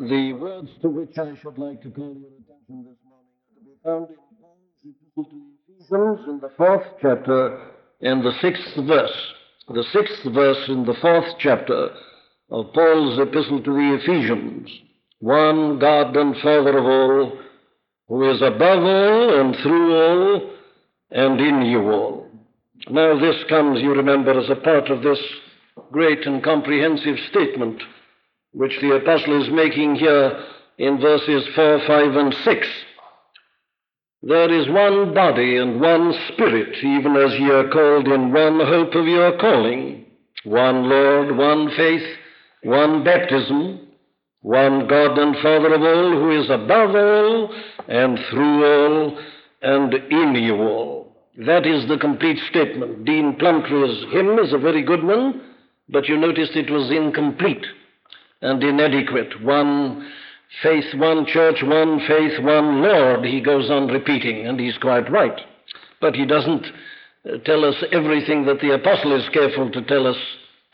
The words to which I should like to call your attention this morning are to be found in Paul's epistle to the Ephesians in the fourth chapter and the sixth verse. The sixth verse in the fourth chapter of Paul's epistle to the Ephesians. One God and Father of all, who is above all and through all and in you all. Now, this comes, you remember, as a part of this great and comprehensive statement which the apostle is making here in verses 4, 5, and 6. There is one body and one spirit, even as ye are called in one hope of your calling, one Lord, one faith, one baptism, one God and Father of all, who is above all and through all and in you all. That is the complete statement. Dean Plumptre's hymn is a very good one, but you noticed it was incomplete and inadequate. One faith, one church, one faith, one Lord, he goes on repeating, and he's quite right. But he doesn't uh, tell us everything that the apostle is careful to tell us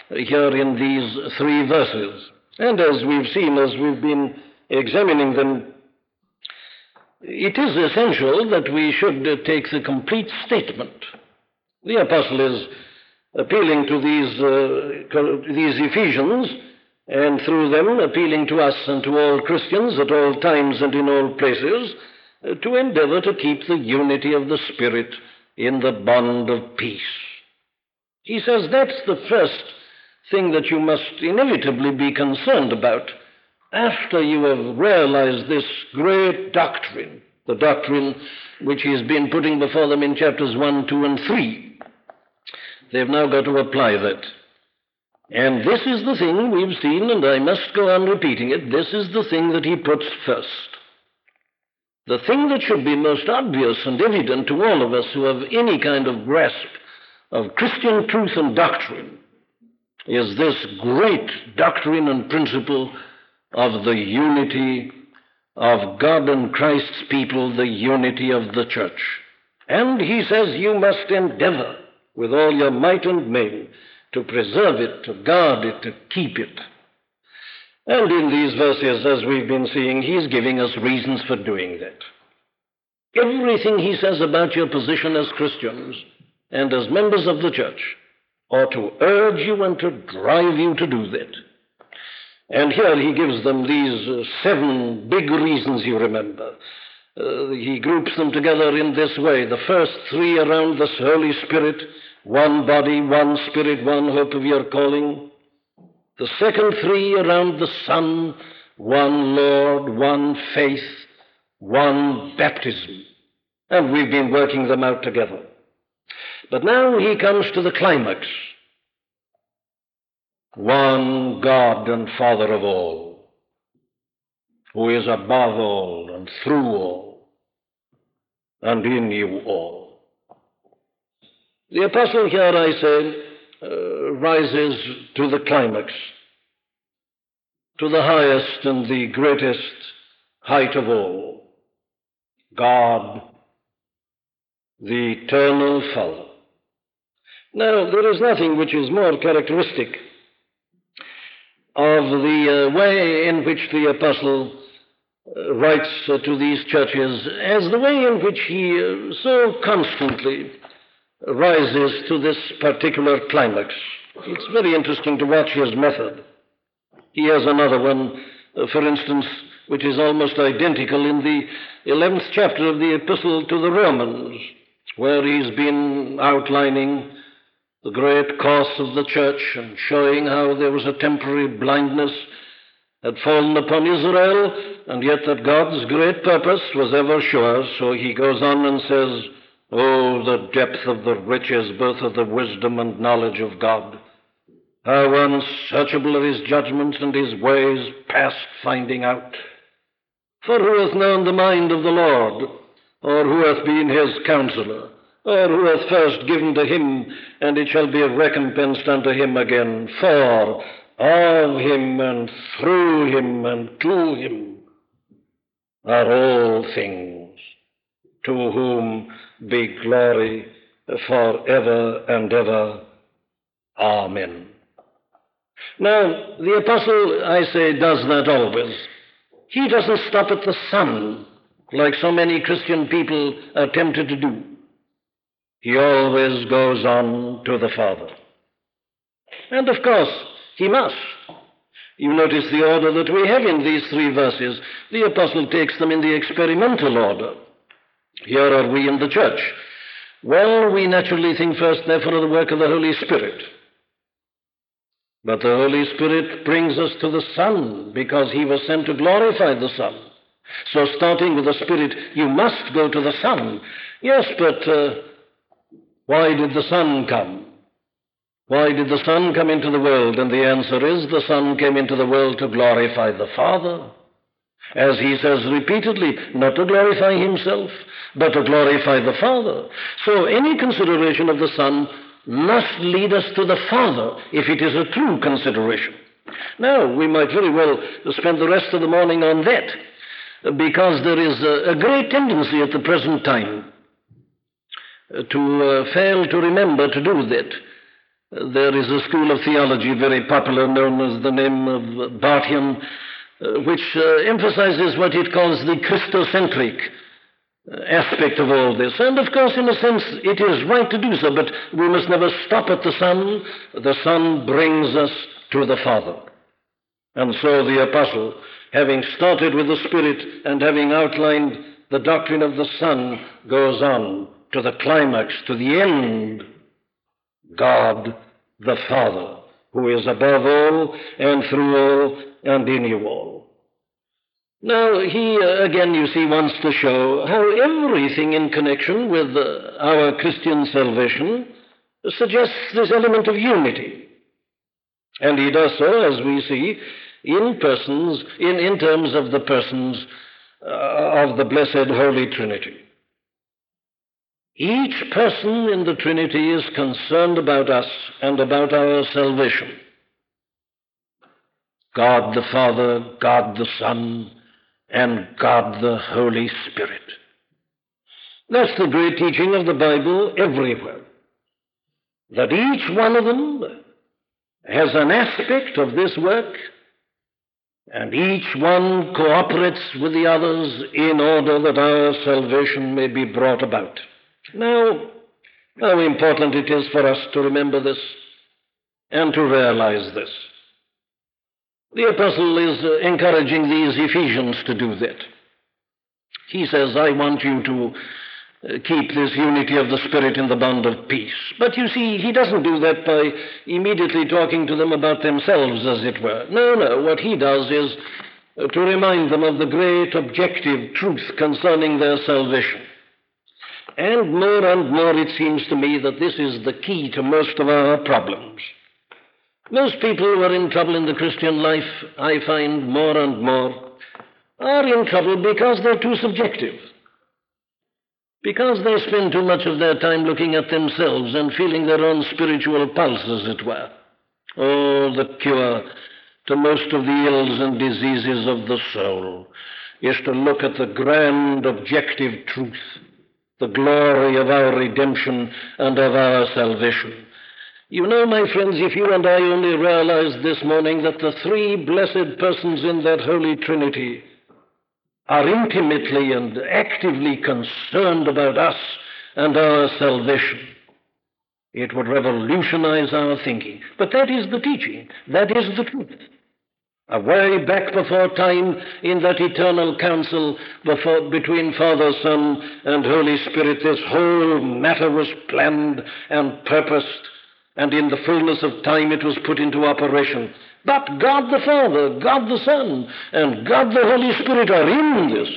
here in these three verses. And as we've seen, as we've been examining them, it is essential that we should take the complete statement. The apostle is appealing to these, uh, these Ephesians and through them appealing to us and to all Christians at all times and in all places to endeavor to keep the unity of the Spirit in the bond of peace. He says that's the first thing that you must inevitably be concerned about after you have realized this great doctrine, the doctrine which he's been putting before them in chapters 1, 2, and 3. They've now got to apply that. And this is the thing we've seen, and I must go on repeating it. This is the thing that he puts first. The thing that should be most obvious and evident to all of us who have any kind of grasp of Christian truth and doctrine is this great doctrine and principle of the unity of God and Christ's people, the unity of the church. And he says you must endeavor with all your might and main to preserve it, to guard it, to keep it. And in these verses, as we've been seeing, he's giving us reasons for doing that. Everything he says about your position as Christians and as members of the church ought to urge you and to drive you to do that. And here he gives them these uh, seven big reasons, you remember. Uh, he groups them together in this way. The first three around the Holy Spirit, one body, one spirit, one hope of your calling. The second three around the Son, one Lord, one faith, one baptism. And we've been working them out together. But now he comes to the climax. One God and Father of all, who is above all and through all and in you all. The apostle here, I say, uh, rises to the climax, to the highest and the greatest height of all God, the eternal Father. Now, there is nothing which is more characteristic of the uh, way in which the apostle uh, writes uh, to these churches as the way in which he uh, so constantly rises to this particular climax. It's very interesting to watch his method. He has another one, uh, for instance, which is almost identical in the 11th chapter of the Epistle to the Romans, where he's been outlining the great course of the church and showing how there was a temporary blindness had fallen upon Israel, and yet that God's great purpose was ever sure. So he goes on and says, Oh, the depth of the riches both of the wisdom and knowledge of God. How unsearchable are his judgments and his ways past finding out. For who hath known the mind of the Lord, or who hath been his counselor, or who hath first given to him, and it shall be recompensed unto him again? For of him and through him and to him are all things, to whom be glory forever and ever. Amen. Now, the apostle, I say, does that always. He doesn't stop at the Son, like so many Christian people are tempted to do. He always goes on to the Father. And of course, he must. You notice the order that we have in these three verses. The apostle takes them in the experimental order. Here are we in the church. Well, we naturally think first, therefore, of the work of the Holy Spirit. But the Holy Spirit brings us to the Son because he was sent to glorify the Son. So, starting with the Spirit, you must go to the Son. Yes, but uh, why did the Son come? Why did the Son come into the world? And the answer is the Son came into the world to glorify the Father. As he says repeatedly, not to glorify himself, but to glorify the Father. So any consideration of the Son must lead us to the Father if it is a true consideration. Now, we might very well spend the rest of the morning on that, because there is a, a great tendency at the present time to uh, fail to remember to do that. There is a school of theology very popular known as the name of Barthian, uh, which uh, emphasizes what it calls the Christocentric uh, aspect of all this. And of course, in a sense, it is right to do so, but we must never stop at the Son. The Son brings us to the Father. And so the Apostle, having started with the Spirit and having outlined the doctrine of the Son, goes on to the climax, to the end. God the Father, who is above all and through all and in you all. Now, he again, you see, wants to show how everything in connection with uh, our Christian salvation suggests this element of unity. And he does so, as we see, in persons, in, in terms of the persons uh, of the blessed Holy Trinity. Each person in the Trinity is concerned about us and about our salvation. God the Father, God the Son, and God the Holy Spirit. That's the great teaching of the Bible everywhere. That each one of them has an aspect of this work, and each one cooperates with the others in order that our salvation may be brought about. Now, how important it is for us to remember this and to realize this. The apostle is uh, encouraging these Ephesians to do that. He says, I want you to uh, keep this unity of the Spirit in the bond of peace. But you see, he doesn't do that by immediately talking to them about themselves, as it were. No, no. What he does is uh, to remind them of the great objective truth concerning their salvation. And more and more it seems to me that this is the key to most of our problems. Most people who are in trouble in the Christian life, I find more and more, are in trouble because they're too subjective. Because they spend too much of their time looking at themselves and feeling their own spiritual pulse, as it were. Oh, the cure to most of the ills and diseases of the soul is to look at the grand objective truth the glory of our redemption and of our salvation. You know, my friends, if you and I only realized this morning that the three blessed persons in that Holy Trinity are intimately and actively concerned about us and our salvation, it would revolutionize our thinking. But that is the teaching, that is the truth. Away back before time in that eternal council before, between Father, Son, and Holy Spirit, this whole matter was planned and purposed, and in the fullness of time it was put into operation. But God the Father, God the Son, and God the Holy Spirit are in this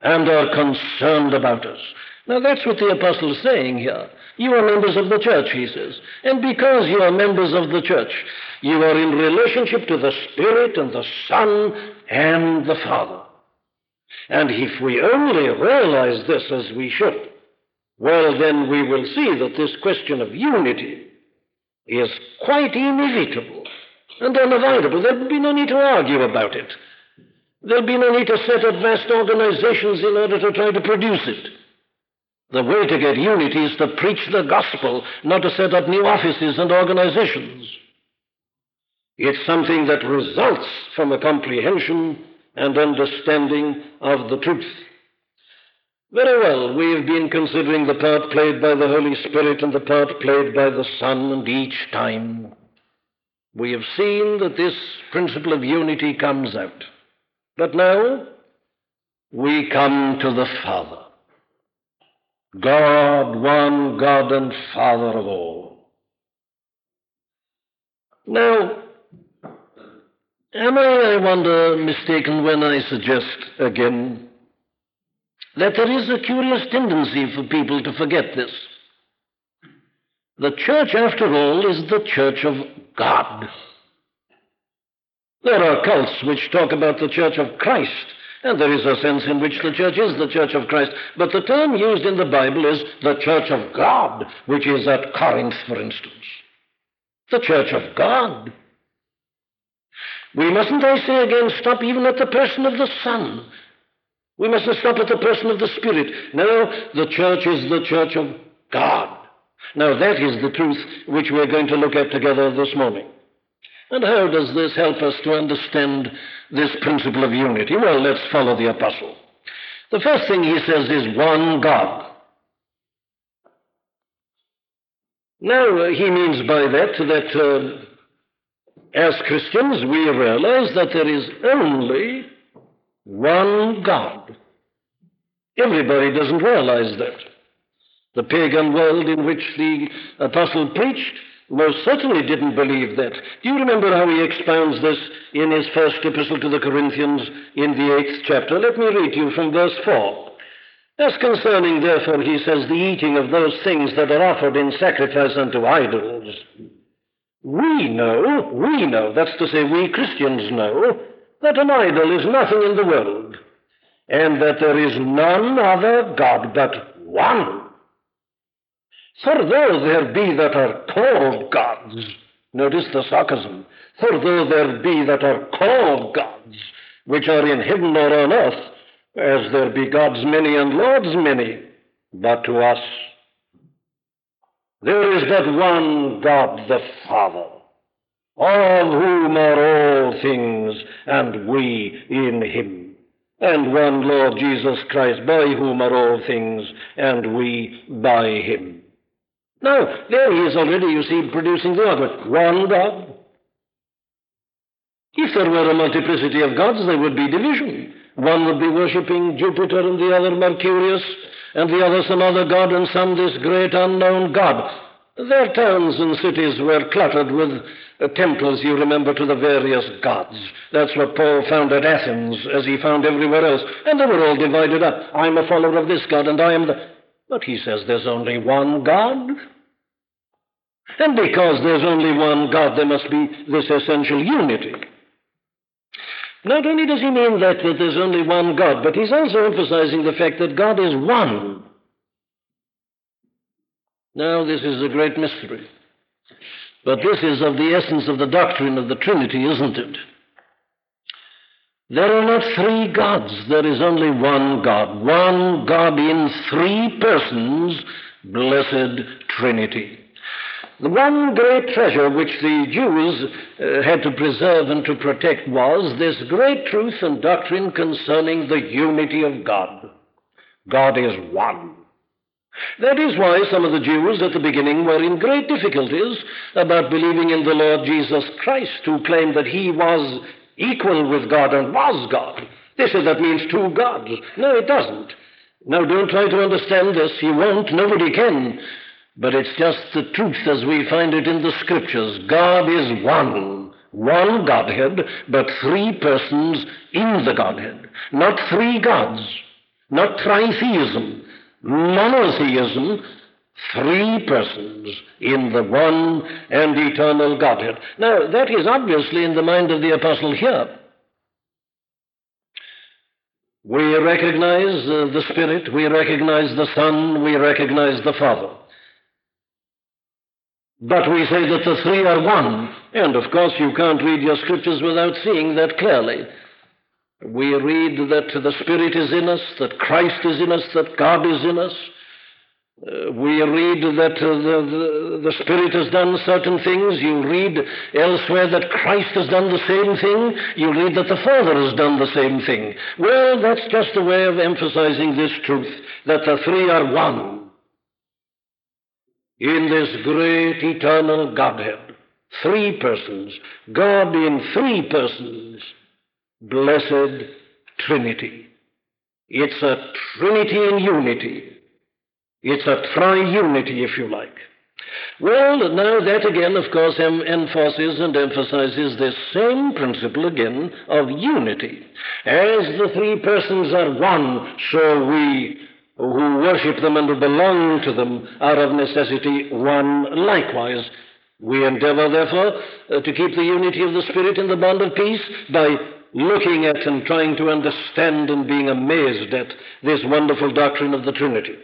and are concerned about us. Now that's what the apostle is saying here. You are members of the church, he says. And because you are members of the church, you are in relationship to the Spirit and the Son and the Father. And if we only realize this as we should, well, then we will see that this question of unity is quite inevitable and unavoidable. There'll be no need to argue about it. There'll be no need to set up vast organizations in order to try to produce it. The way to get unity is to preach the gospel, not to set up new offices and organizations. It's something that results from a comprehension and understanding of the truth. Very well, we have been considering the part played by the Holy Spirit and the part played by the Son, and each time we have seen that this principle of unity comes out. But now we come to the Father. God, one God and Father of all. Now, am I, I wonder, mistaken when I suggest again that there is a curious tendency for people to forget this? The church, after all, is the church of God. There are cults which talk about the church of Christ, and there is a sense in which the church is the church of Christ. But the term used in the Bible is the church of God, which is at Corinth, for instance. The church of God. We mustn't, I say again, stop even at the person of the Son. We mustn't stop at the person of the Spirit. No, the church is the church of God. Now, that is the truth which we're going to look at together this morning. And how does this help us to understand this principle of unity? Well, let's follow the apostle. The first thing he says is one God. Now, he means by that that uh, as Christians we realize that there is only one God. Everybody doesn't realize that. The pagan world in which the apostle preached most certainly didn't believe that. Do you remember how he expounds this in his first epistle to the Corinthians in the eighth chapter? Let me read to you from verse 4. As concerning, therefore, he says, the eating of those things that are offered in sacrifice unto idols, we know, we know, that's to say, we Christians know, that an idol is nothing in the world, and that there is none other God but one. For though there be that are called gods, notice the sarcasm, for though there be that are called gods, which are in heaven or on earth, as there be gods many and lords many, but to us there is but one God the Father, of whom are all things, and we in him, and one Lord Jesus Christ, by whom are all things, and we by him. Now, there he is already, you see, producing the argument. One God. If there were a multiplicity of gods, there would be division. One would be worshipping Jupiter and the other Mercurius, and the other some other god, and some this great unknown god. Their towns and cities were cluttered with uh, temples, you remember, to the various gods. That's what Paul found at Athens, as he found everywhere else. And they were all divided up. I'm a follower of this god, and I am the. But he says there's only one God. And because there's only one God, there must be this essential unity. Not only does he mean that, that there's only one God, but he's also emphasizing the fact that God is one. Now, this is a great mystery. But this is of the essence of the doctrine of the Trinity, isn't it? There are not three gods, there is only one God. One God in three persons, blessed Trinity. The one great treasure which the Jews uh, had to preserve and to protect was this great truth and doctrine concerning the unity of God. God is one. That is why some of the Jews at the beginning were in great difficulties about believing in the Lord Jesus Christ, who claimed that he was equal with God and was God. They said that means two gods. No, it doesn't. Now, don't try to understand this. You won't. Nobody can. But it's just the truth as we find it in the scriptures. God is one. One Godhead, but three persons in the Godhead. Not three gods. Not tritheism. Monotheism Three persons in the one and eternal Godhead. Now, that is obviously in the mind of the apostle here. We recognize uh, the Spirit, we recognize the Son, we recognize the Father. But we say that the three are one. And of course, you can't read your scriptures without seeing that clearly. We read that the Spirit is in us, that Christ is in us, that God is in us, Uh, we read that uh, the, the, the, Spirit has done certain things. You read elsewhere that Christ has done the same thing. You read that the Father has done the same thing. Well, that's just a way of emphasizing this truth that the three are one in this great eternal Godhead. Three persons. God in three persons. Blessed Trinity. It's a Trinity in unity. It's a triunity, if you like. Well, now that again, of course, em- enforces and emphasizes this same principle again of unity. As the three persons are one, so we who worship them and belong to them are of necessity one likewise. We endeavor, therefore, uh, to keep the unity of the Spirit in the bond of peace by looking at and trying to understand and being amazed at this wonderful doctrine of the Trinity.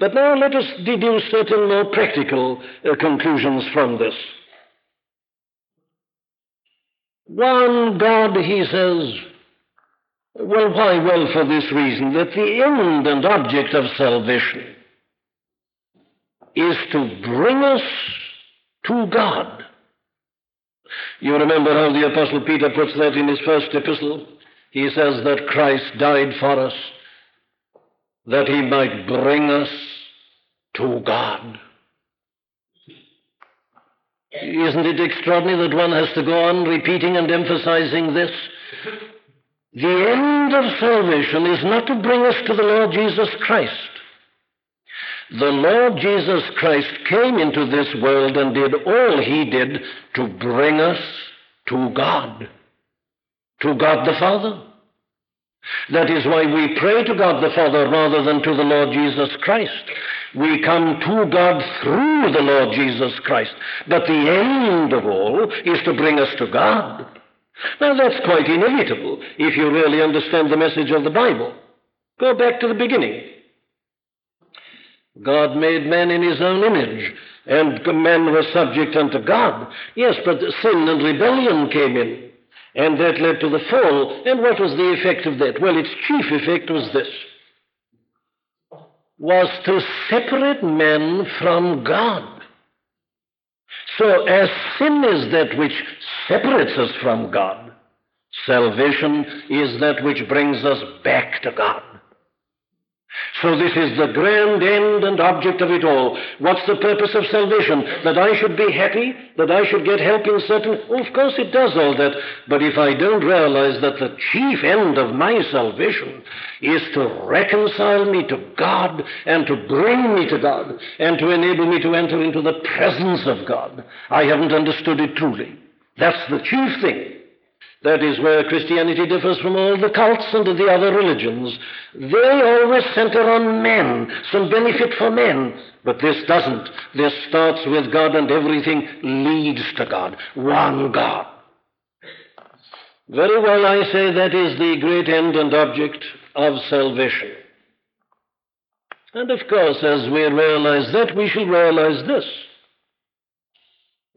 But now let us deduce certain more practical uh, conclusions from this. One God, he says, well, why? Well, for this reason that the end and object of salvation is to bring us to God. You remember how the Apostle Peter puts that in his first epistle? He says that Christ died for us that he might bring us to God. Isn't it extraordinary that one has to go on repeating and emphasizing this? The end of salvation is not to bring us to the Lord Jesus Christ. The Lord Jesus Christ came into this world and did all he did to bring us to God, to God the Father. That is why we pray to God the Father rather than to the Lord Jesus Christ. We come to God through the Lord Jesus Christ. But the end of all is to bring us to God. Now that's quite inevitable if you really understand the message of the Bible. Go back to the beginning. God made man in his own image, and men were subject unto God. Yes, but sin and rebellion came in. And that led to the fall. And what was the effect of that? Well, its chief effect was this was to separate men from God. So, as sin is that which separates us from God, salvation is that which brings us back to God. So this is the grand end and object of it all. What's the purpose of salvation? That I should be happy? That I should get help in certain... Oh, of course it does all that. But if I don't realize that the chief end of my salvation is to reconcile me to God and to bring me to God and to enable me to enter into the presence of God, I haven't understood it truly. That's the chief thing. That is where Christianity differs from all the cults and the other religions. They always center on men, some benefit for men. But this doesn't. This starts with God and everything leads to God. One God. Very well, I say that is the great end and object of salvation. And of course, as we realize that, we shall realize this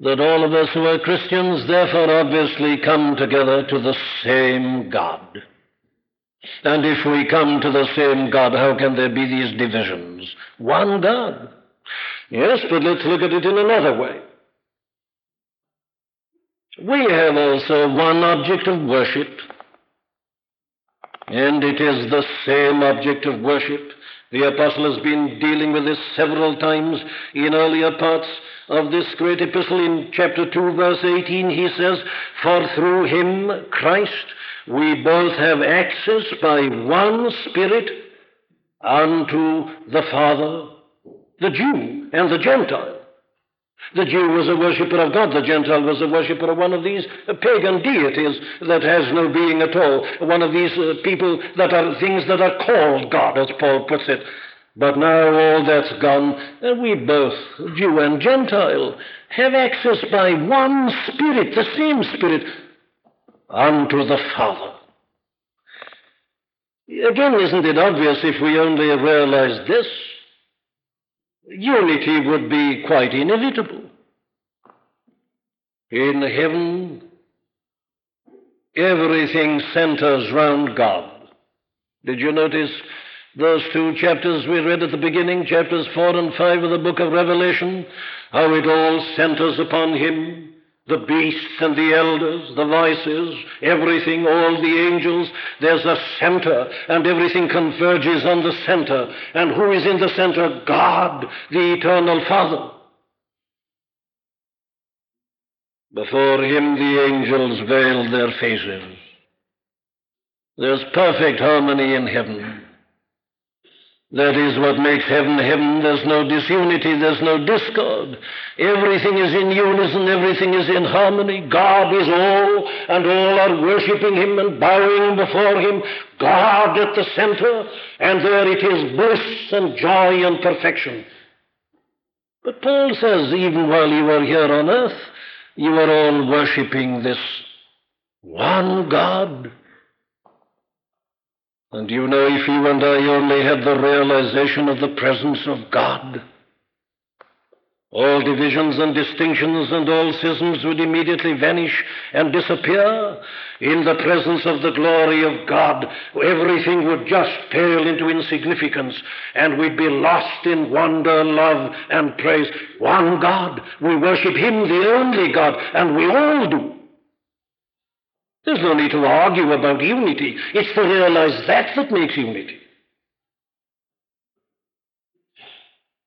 that all of us who are Christians therefore obviously come together to the same God. And if we come to the same God, how can there be these divisions? One God. Yes, but let's look at it in another way. We have also one object of worship, and it is the same object of worship. The apostle has been dealing with this several times in earlier parts of this great epistle in chapter 2, verse 18, he says, For through him, Christ, we both have access by one Spirit unto the Father, the Jew and the Gentile. The Jew was a worshipper of God. The Gentile was a worshipper of one of these pagan deities that has no being at all. One of these uh, people that are things that are called God, as Paul puts it. But now all that's gone, and we both, Jew and Gentile, have access by one Spirit, the same Spirit, unto the Father. Again, isn't it obvious if we only realized this? Unity would be quite inevitable. In heaven, everything centers round God. Did you notice Those two chapters we read at the beginning, chapters 4 and 5 of the book of Revelation, how it all centers upon Him. The beasts and the elders, the voices, everything, all the angels, there's a center, and everything converges on the center. And who is in the center? God, the eternal Father. Before him the angels veiled their faces. There's perfect harmony in heaven. That is what makes heaven heaven. There's no disunity, there's no discord. Everything is in unison, everything is in harmony. God is all, and all are worshipping Him and bowing before Him. God at the center, and there it is bliss and joy and perfection. But Paul says, even while you were here on earth, you were all worshipping this one God. And you know, if you and I only had the realization of the presence of God, all divisions and distinctions and all schisms would immediately vanish and disappear. In the presence of the glory of God, everything would just pale into insignificance, and we'd be lost in wonder, love, and praise. One God. We worship Him, the only God, and we all do. There's no need to argue about unity. It's to realize that that makes unity.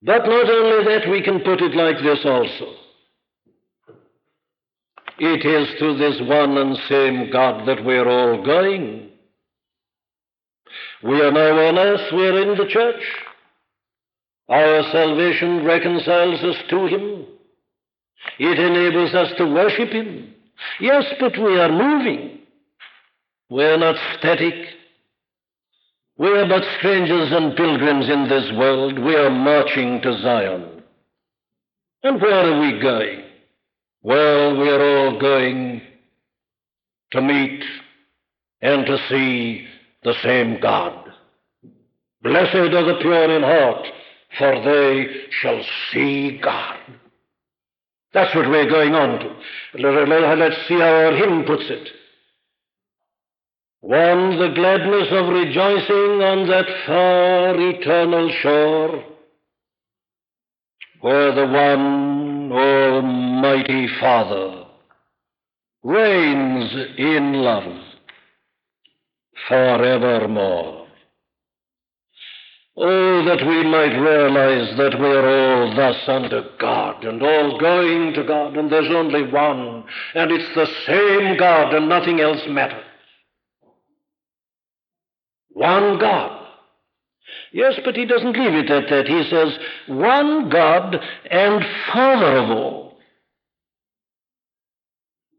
But not only that, we can put it like this also. It is to this one and same God that we're all going. We are now on earth, we're in the church. Our salvation reconciles us to Him. It enables us to worship Him. Yes, but we are moving. We're not static. We are but strangers and pilgrims in this world. We are marching to Zion. And where are we going? Well, we are all going to meet and to see the same God. Blessed are the pure in heart, for they shall see God. That's what we're going on to. Let's see how our hymn puts it. One, the gladness of rejoicing on that far eternal shore, where the one Almighty Father reigns in love forevermore. Oh, that we might realize that we are all thus under God and all going to God, and there's only one, and it's the same God, and nothing else matters. One God. Yes, but he doesn't leave it at that. He says, one God and Father of all.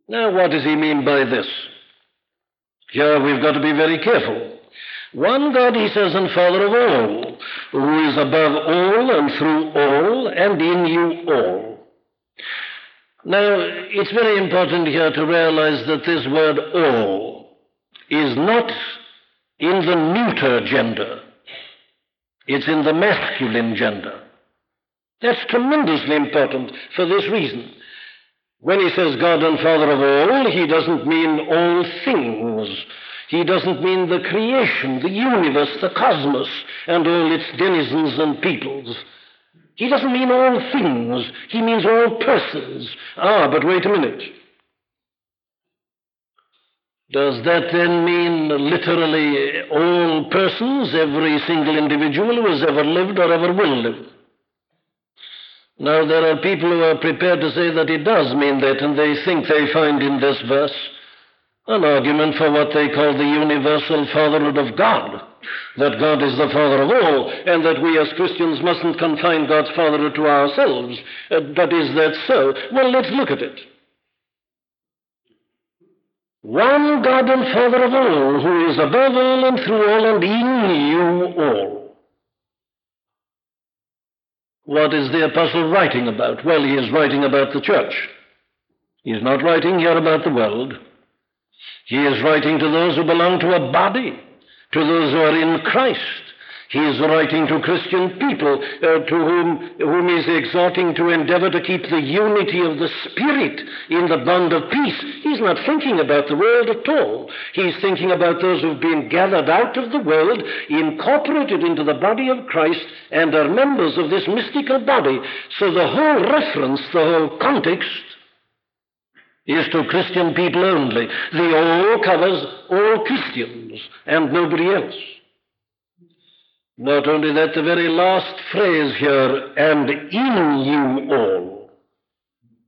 Now, what does he mean by this? Here we've got to be very careful. One God, he says, and Father of all, who is above all and through all and in you all. Now, it's very important here to realize that this word all is not in the neuter gender. It's in the masculine gender. That's tremendously important for this reason. When he says God and Father of all, he doesn't mean all things. He doesn't mean the creation, the universe, the cosmos, and all its denizens and peoples. He doesn't mean all things. He means all persons. Ah, but wait a minute. Does that then mean literally all persons, every single individual who has ever lived or ever will live? Now, there are people who are prepared to say that it does mean that, and they think they find in this verse an argument for what they call the universal fatherhood of God. That God is the Father of all, and that we as Christians mustn't confine God's fatherhood to ourselves. Uh, but is that so? Well, let's look at it. One God and Father of all, who is above all and through all and in you all. What is the apostle writing about? Well, he is writing about the church. He is not writing here about the world. He is writing to those who belong to a body, to those who are in Christ. He is writing to Christian people uh, to whom, whom he is exhorting to endeavor to keep the unity of the Spirit in the bond of peace. He's not thinking about the world at all. He's thinking about those who've been gathered out of the world, incorporated into the body of Christ, and are members of this mystical body. So the whole reference, the whole context, is to Christian people only. The all covers all Christians and nobody else. Not only that, the very last phrase here, and in you all,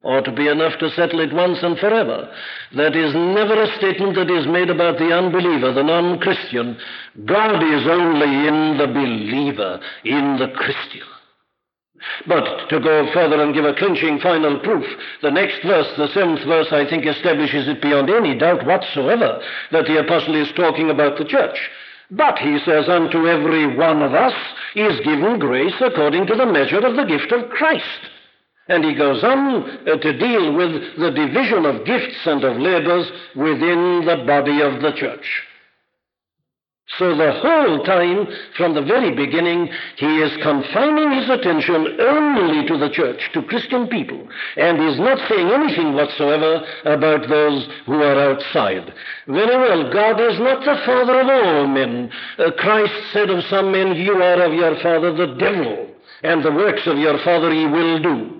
ought to be enough to settle it once and forever. That is never a statement that is made about the unbeliever, the non Christian. God is only in the believer, in the Christian. But to go further and give a clinching final proof, the next verse, the seventh verse, I think establishes it beyond any doubt whatsoever that the apostle is talking about the church. But, he says, unto every one of us is given grace according to the measure of the gift of Christ. And he goes on uh, to deal with the division of gifts and of labors within the body of the church. So the whole time, from the very beginning, he is confining his attention only to the church, to Christian people, and is not saying anything whatsoever about those who are outside. Very well, God is not the father of all men. Uh, Christ said of some men, You are of your father the devil, and the works of your father he will do.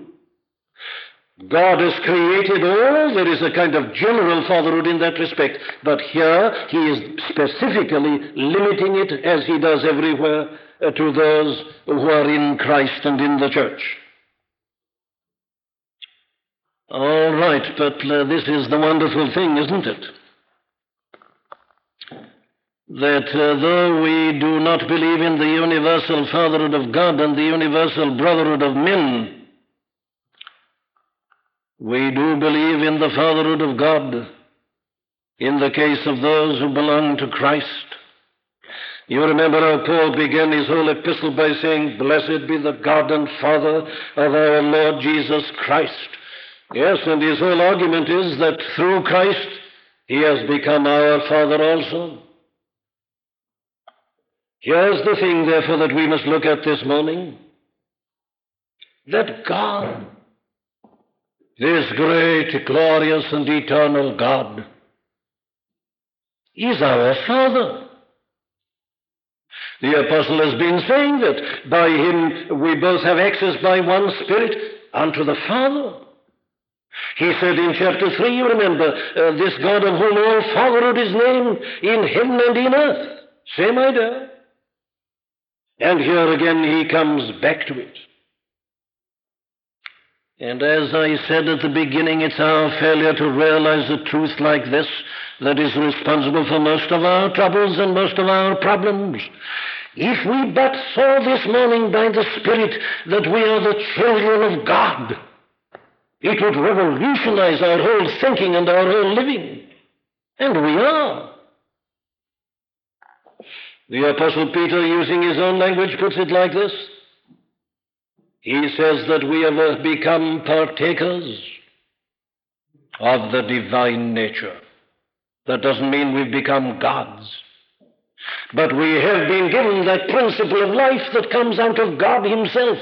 God has created all. There is a kind of general fatherhood in that respect. But here he is specifically limiting it, as he does everywhere, uh, to those who are in Christ and in the church. All right, but uh, this is the wonderful thing, isn't it? That uh, though we do not believe in the universal fatherhood of God and the universal brotherhood of men, we do believe in the fatherhood of God in the case of those who belong to Christ. You remember how Paul began his whole epistle by saying, Blessed be the God and Father of our Lord Jesus Christ. Yes, and his whole argument is that through Christ he has become our Father also. Here's the thing, therefore, that we must look at this morning that God this great, glorious, and eternal God is our Father. The apostle has been saying that by him we both have access by one Spirit unto the Father. He said in chapter 3, you remember, uh, this God of whom all fatherhood is named in heaven and in earth. Same idea. And here again he comes back to it. And as I said at the beginning, it's our failure to realize a truth like this that is responsible for most of our troubles and most of our problems. If we but saw this morning by the Spirit that we are the children of God, it would revolutionize our whole thinking and our whole living. And we are. The Apostle Peter, using his own language, puts it like this he says that we have become partakers of the divine nature. That doesn't mean we've become gods. But we have been given that principle of life that comes out of God Himself.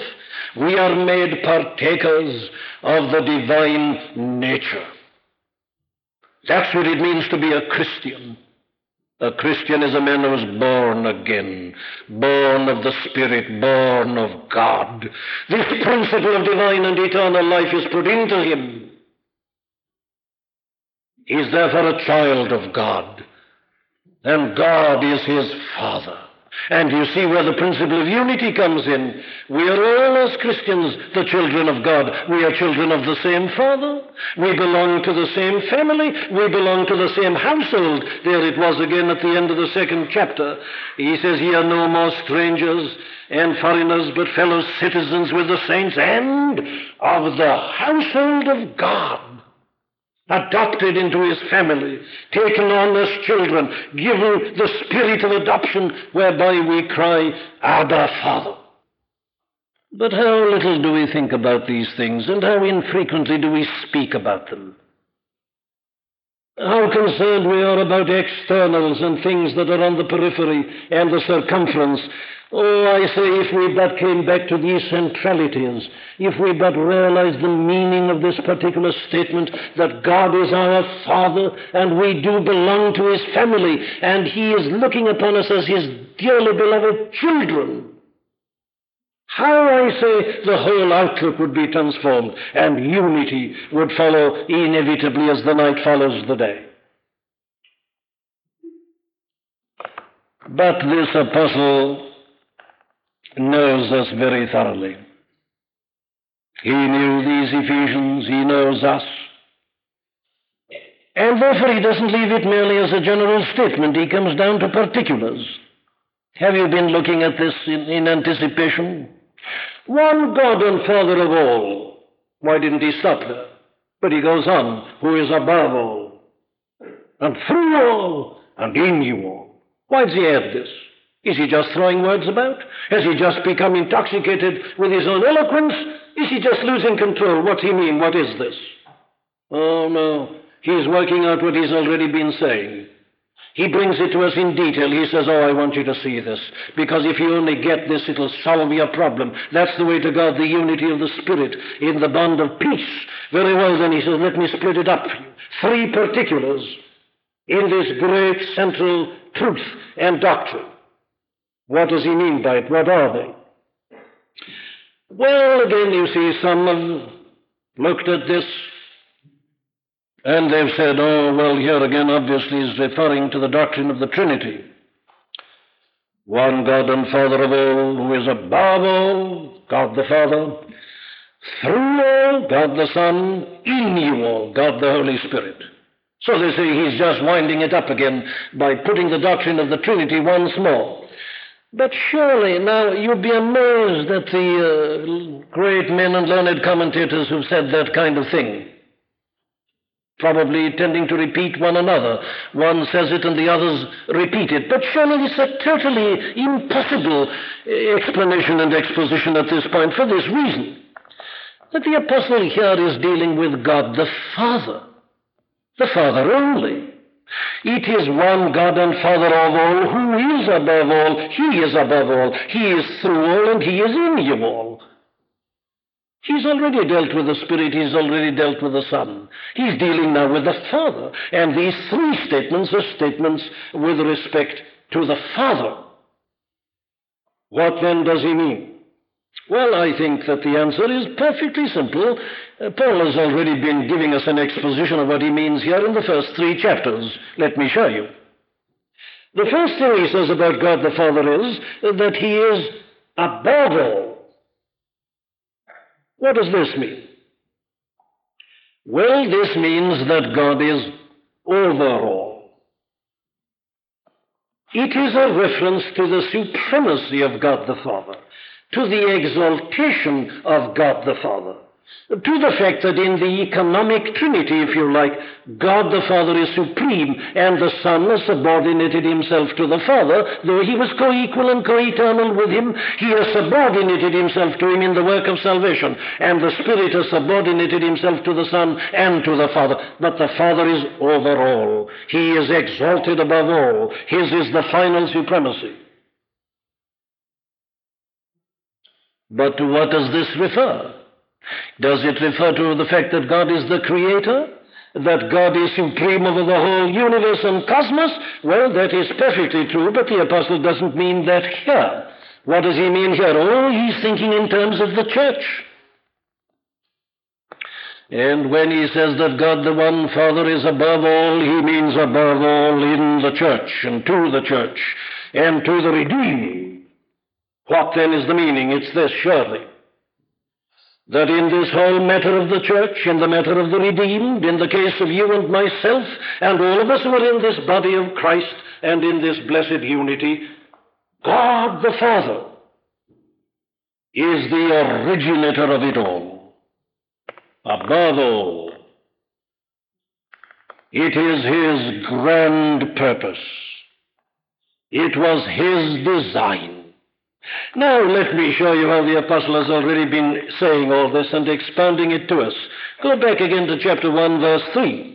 We are made partakers of the divine nature. That's what it means to be a Christian. A Christian is a man who is born again, born of the Spirit, born of God. This principle of divine and eternal life is put into him. He is therefore a child of God, and God is his Father. And you see where the principle of unity comes in. We are all, as Christians, the children of God. We are children of the same Father. We belong to the same family. We belong to the same household. There it was again at the end of the second chapter. He says, Ye are no more strangers and foreigners, but fellow citizens with the saints and of the household of God adopted into his family, taken on as children, given the spirit of adoption whereby we cry, Abba, Father. But how little do we think about these things, and how infrequently do we speak about them? how concerned we are about externals and things that are on the periphery and the circumference. Oh, I say, if we but came back to these centralities, if we but realized the meaning of this particular statement that God is our Father and we do belong to His family and He is looking upon us as His dearly beloved children. How, I say, the whole outlook would be transformed and unity would follow inevitably as the night follows the day. But this apostle knows us very thoroughly. He knew these Ephesians, he knows us. And therefore he doesn't leave it merely as a general statement, he comes down to particulars. Have you been looking at this in, in anticipation? One God and Father of all. Why didn't he stop there? But he goes on, who is above all, and through all, and in you all. Why does he add this? Is he just throwing words about? Has he just become intoxicated with his own eloquence? Is he just losing control? What's he mean? What is this? Oh, no. He's working out what he's already been saying. He brings it to us in detail. He says, Oh, I want you to see this. Because if you only get this, it'll solve your problem. That's the way to guard the unity of the Spirit in the bond of peace. Very well, then, he says, Let me split it up. Three particulars in this great central truth and doctrine. What does he mean by it? What are they? Well, again, you see, some have looked at this and they've said, oh, well, here again, obviously, is referring to the doctrine of the Trinity. One God and Father of all, who is above all, God the Father, through all, God the Son, in you all, God the Holy Spirit. So they say he's just winding it up again by putting the doctrine of the Trinity once more. But surely, now, you'd be amazed at the uh, great men and learned commentators who've said that kind of thing probably tending to repeat one another. One says it and the others repeat it. But surely it's a totally impossible explanation and exposition at this point for this reason. That the apostle here is dealing with God the Father. The Father only. It is one God and Father of all, who is above all. He is above all. He is through all, and He is in you all. He's already dealt with the Spirit, he's already dealt with the Son. He's dealing now with the Father. And these three statements are statements with respect to the Father. What then does he mean? Well, I think that the answer is perfectly simple. Uh, Paul has already been giving us an exposition of what he means here in the first three chapters. Let me show you. The first thing he says about God the Father is that he is above all. What does this mean? Well, this means that God is over all. It is a reference to the supremacy of God the Father, to the exaltation of God the Father to the fact that in the economic trinity, if you like, God the Father is supreme, and the Son has subordinated himself to the Father, though he was co-equal and co-eternal with him, he has subordinated himself to him in the work of salvation, and the Spirit has subordinated himself to the Son and to the Father. But the Father is over all. He is exalted above all. His is the final supremacy. But to what does this refer? Does it refer to the fact that God is the creator? That God is supreme over the whole universe and cosmos? Well, that is perfectly true, but the apostle doesn't mean that here. What does he mean here? Oh, he's thinking in terms of the church. And when he says that God the one Father is above all, he means above all in the church and to the church and to the redeemed. What then is the meaning? It's this, surely that in this whole matter of the church, in the matter of the redeemed, in the case of you and myself, and all of us who are in this body of Christ and in this blessed unity, God the Father is the originator of it all. Above all, it is His grand purpose. It was His design now let me show you how the apostle has already been saying all this and expounding it to us. Go back again to chapter 1, verse 3.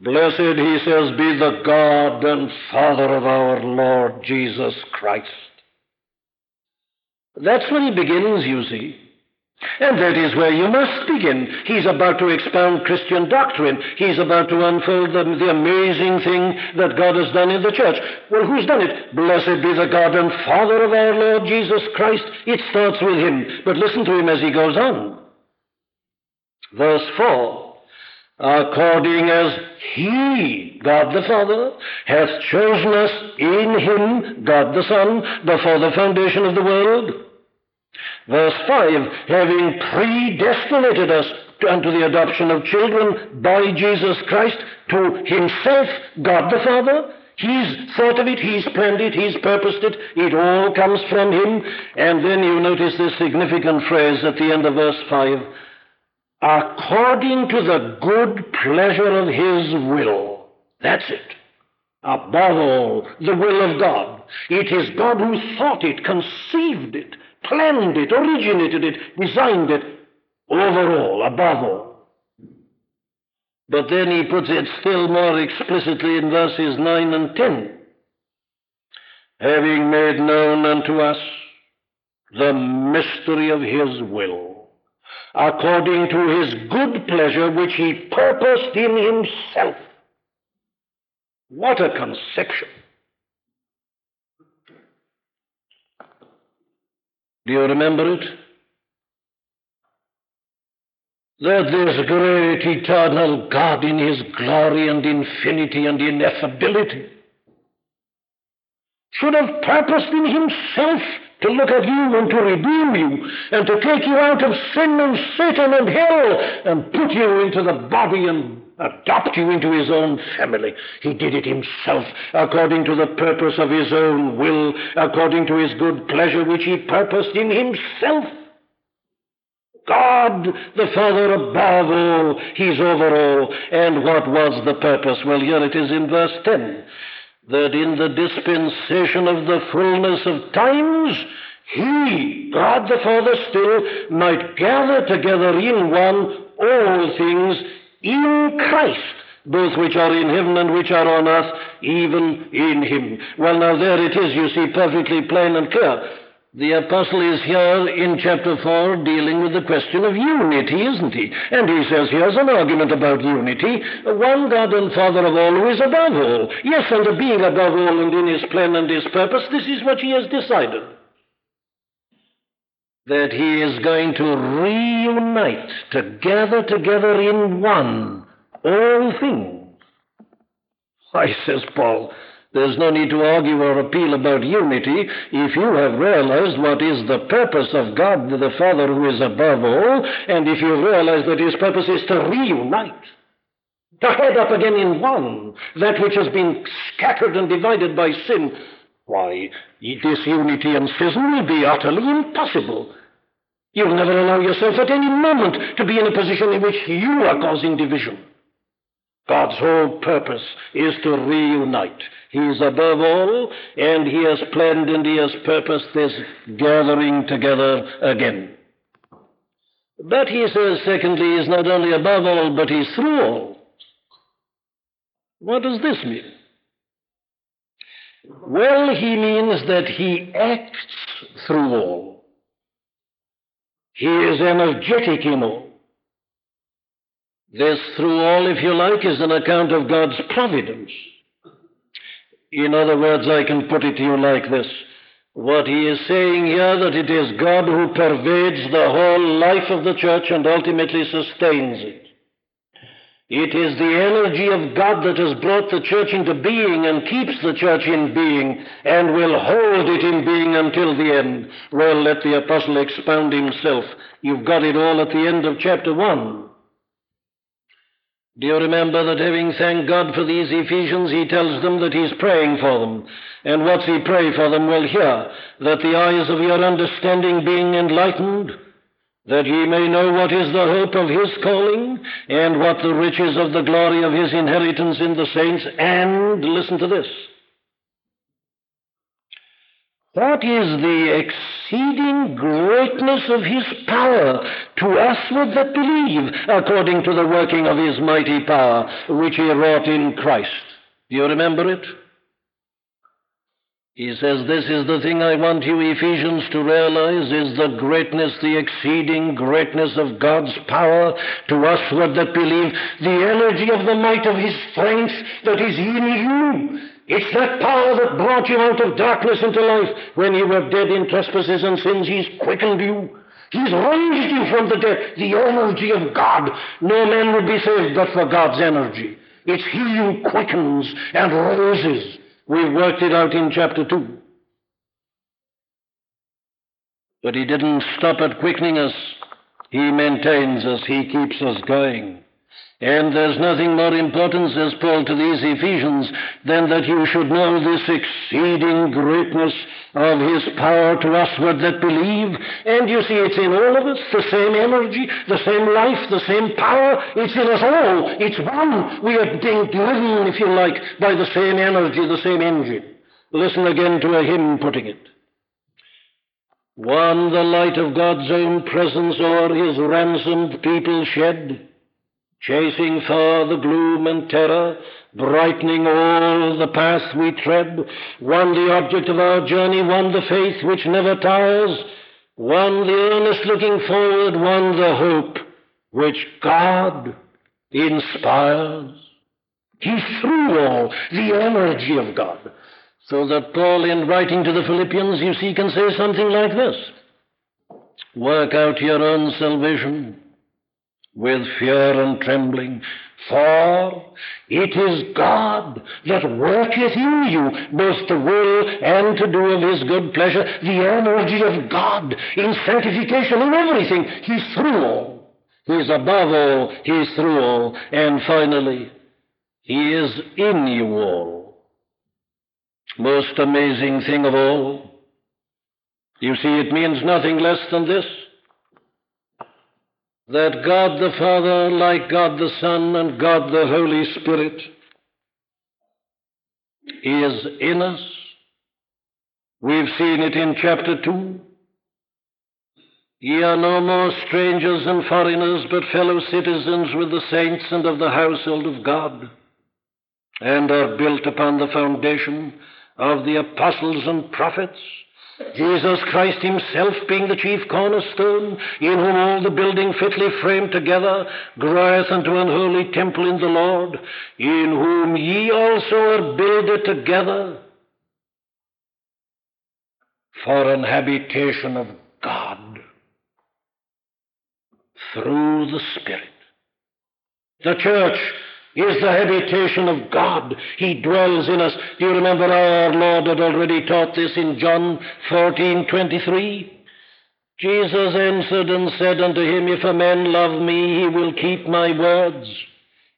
Blessed, he says, be the God and Father of our Lord Jesus Christ. That's where he begins, you see. And that is where you must begin. He's about to expound Christian doctrine. He's about to unfold the, the, amazing thing that God has done in the church. Well, who's done it? Blessed be the God and Father of our Lord Jesus Christ. It starts with him. But listen to him as he goes on. Verse 4 according as He, God the Father, hath chosen us in Him, God the Son, before the foundation of the world. Verse 5 having predestinated us unto the adoption of children by Jesus Christ to Himself, God the Father. He's thought of it, He's planned it, He's purposed it, it all comes from Him. And then you notice this significant phrase at the end of verse 5 according to the good pleasure of His will. That's it. Above all, the will of God. It is God who thought it, conceived it, planned it, originated it, designed it, overall, above all. But then he puts it still more explicitly in verses 9 and 10. Having made known unto us the mystery of his will, according to his good pleasure which he purposed in himself. What a conception! Do you remember it? That this great eternal God in his glory and infinity and ineffability should have purposed in himself to look at you and to redeem you and to take you out of sin and Satan and hell and put you into the body and adopt you into his own family. He did it himself according to the purpose of his own will, according to his good pleasure which he purposed in himself. God, the Father above all, He's over all. And what was the purpose? Well, here it is in verse 10 that in the dispensation of the fullness of times, He, God the Father, still might gather together in one all things in Christ, both which are in heaven and which are on earth, even in him. Well, now there it is, you see, perfectly plain and clear. The apostle is here in chapter 4 dealing with the question of unity, isn't he? And he says here's an argument about unity. One God and Father of all who is above all. Yes, and being above all and in his plan and his purpose, this is what he has decided that he is going to reunite, to gather together in one all things. Why, says Paul, there's no need to argue or appeal about unity if you have realized what is the purpose of God the Father who is above all, and if you realize that his purpose is to reunite, to head up again in one that which has been scattered and divided by sin. Why, disunity and schism will be utterly impossible. You'll never allow yourself at any moment to be in a position in which you are causing division. God's whole purpose is to reunite. He is above all, and He has planned and He has purposed this gathering together again. But He says, secondly, He is not only above all, but He's through all. What does this mean? Well, He means that He acts through all. He is energetic all. This, through all, if you like, is an account of God's providence. In other words, I can put it to you like this. What he is saying here that it is God who pervades the whole life of the church and ultimately sustains it. It is the energy of God that has brought the church into being and keeps the church in being and will hold it in being until the end. Well, let the apostle expound himself. You've got it all at the end of chapter 1. Do you remember that having thanked God for these Ephesians, he tells them that he's praying for them. And what's he pray for them? Well, here, that the eyes of your understanding being enlightened, that ye may know what is the hope of his calling, and what the riches of the glory of his inheritance in the saints, and, listen to this, what is the exceeding greatness of his power to usward that believe, according to the working of his mighty power, which he wrought in Christ. Do you remember it? He says, This is the thing I want you, Ephesians, to realize is the greatness, the exceeding greatness of God's power to usward that believe, the energy of the might of His strength that is in you. It's that power that brought you out of darkness into life. When you were dead in trespasses and sins, He's quickened you. He's raised you from the dead. The energy of God. No man would be saved but for God's energy. It's He who quickens and raises. We've worked it out in chapter 2. But he didn't stop at quickening us. He maintains us. He keeps us going. And there's nothing more important, says Paul to these Ephesians, than that you should know this exceeding greatness of his power to usward that believe. And you see, it's in all of us, the same energy, the same life, the same power. It's in us all. It's one. We are being driven, if you like, by the same energy, the same engine. Listen again to a hymn putting it. One, the light of God's own presence o'er his ransomed people shed chasing far the gloom and terror, brightening all the path we tread, one the object of our journey, one the faith which never tires, one the earnest looking forward, one the hope which God inspires. He through all the energy of God. So that Paul, in writing to the Philippians, you see, can say something like this Work out your own salvation with fear and trembling. For it is God that worketh in you both to will and to do of his good pleasure, the energy of God in sanctification in everything. He's through all. He's above all. He's through all. And finally, he is in you all. Most amazing thing of all. You see, it means nothing less than this that God the Father, like God the Son and God the Holy Spirit, is in us. We've seen it in chapter 2. Ye are no more strangers and foreigners, but fellow citizens with the saints and of the household of God, and are built upon the foundation of the apostles and prophets Jesus Christ himself being the chief cornerstone, in whom all the building fitly framed together groweth unto an holy temple in the Lord, in whom ye also are builded together for an habitation of God through the Spirit. The church is the habitation of God. He dwells in us. Do you remember our Lord had already taught this in John 14 23? Jesus answered and said unto him, If a man love me, he will keep my words,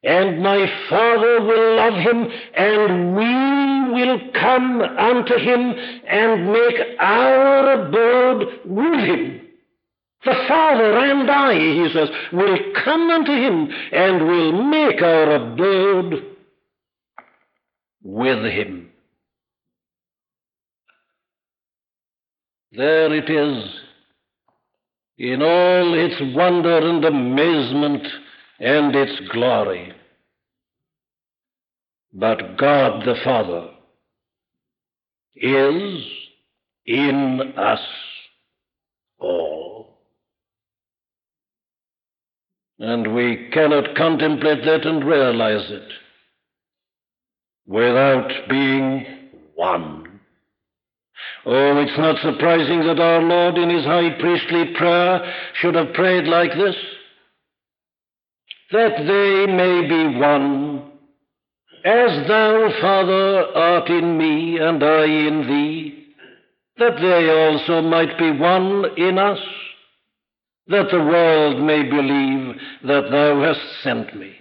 and my Father will love him, and we will come unto him and make our abode with him. The Father and I, he says, will come unto him and will make our abode with him. There it is, in all its wonder and amazement and its glory. But God the Father is in us all. And we cannot contemplate that and realize it without being one. Oh, it's not surprising that our Lord in his high priestly prayer should have prayed like this that they may be one, as thou, Father, art in me and I in thee, that they also might be one in us that the world may believe that thou hast sent me.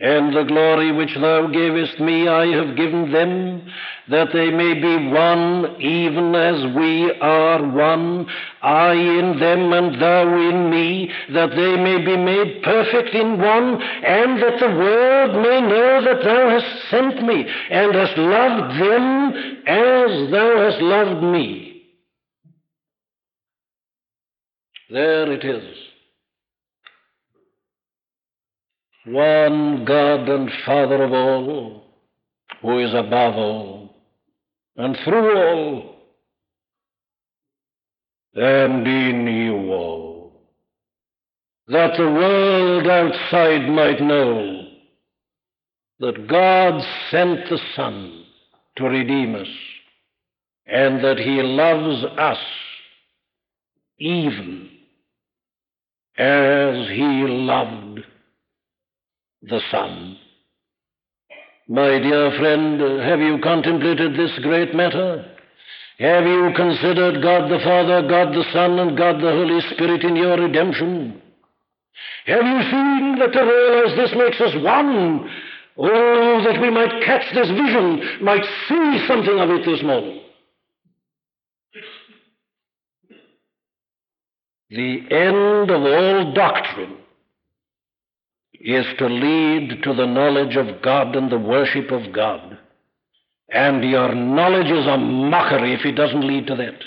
And the glory which thou gavest me I have given them, that they may be one, even as we are one, I in them and thou in me, that they may be made perfect in one, and that the world may know that thou hast sent me, and hast loved them as thou hast loved me. There it is. One God and Father of all, who is above all and through all and in you all, that the world outside might know that God sent the Son to redeem us and that He loves us even as He loved the Son. My dear friend, have you contemplated this great matter? Have you considered God the Father, God the Son, and God the Holy Spirit in your redemption? Have you seen that to realize this makes us one? Oh, that we might catch this vision, might see something of it this morning. The end of all doctrine is to lead to the knowledge of God and the worship of God. And your knowledge is a mockery if it doesn't lead to that.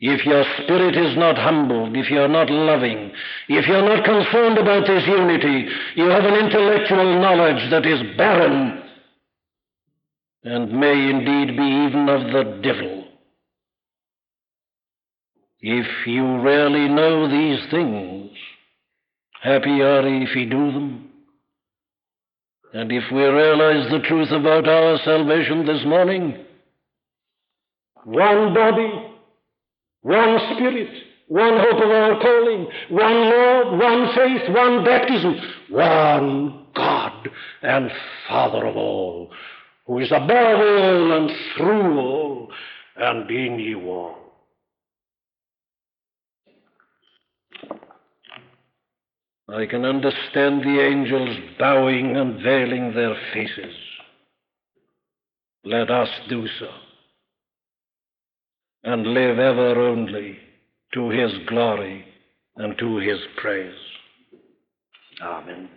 If your spirit is not humbled, if you're not loving, if you're not concerned about this unity, you have an intellectual knowledge that is barren and may indeed be even of the devil. If you really know these things, happy are ye if ye do them. And if we realize the truth about our salvation this morning, one body, one spirit, one hope of our calling, one Lord, one faith, one baptism, one God and Father of all, who is above all and through all and in you all. I can understand the angels bowing and veiling their faces. Let us do so and live ever only to his glory and to his praise. Amen.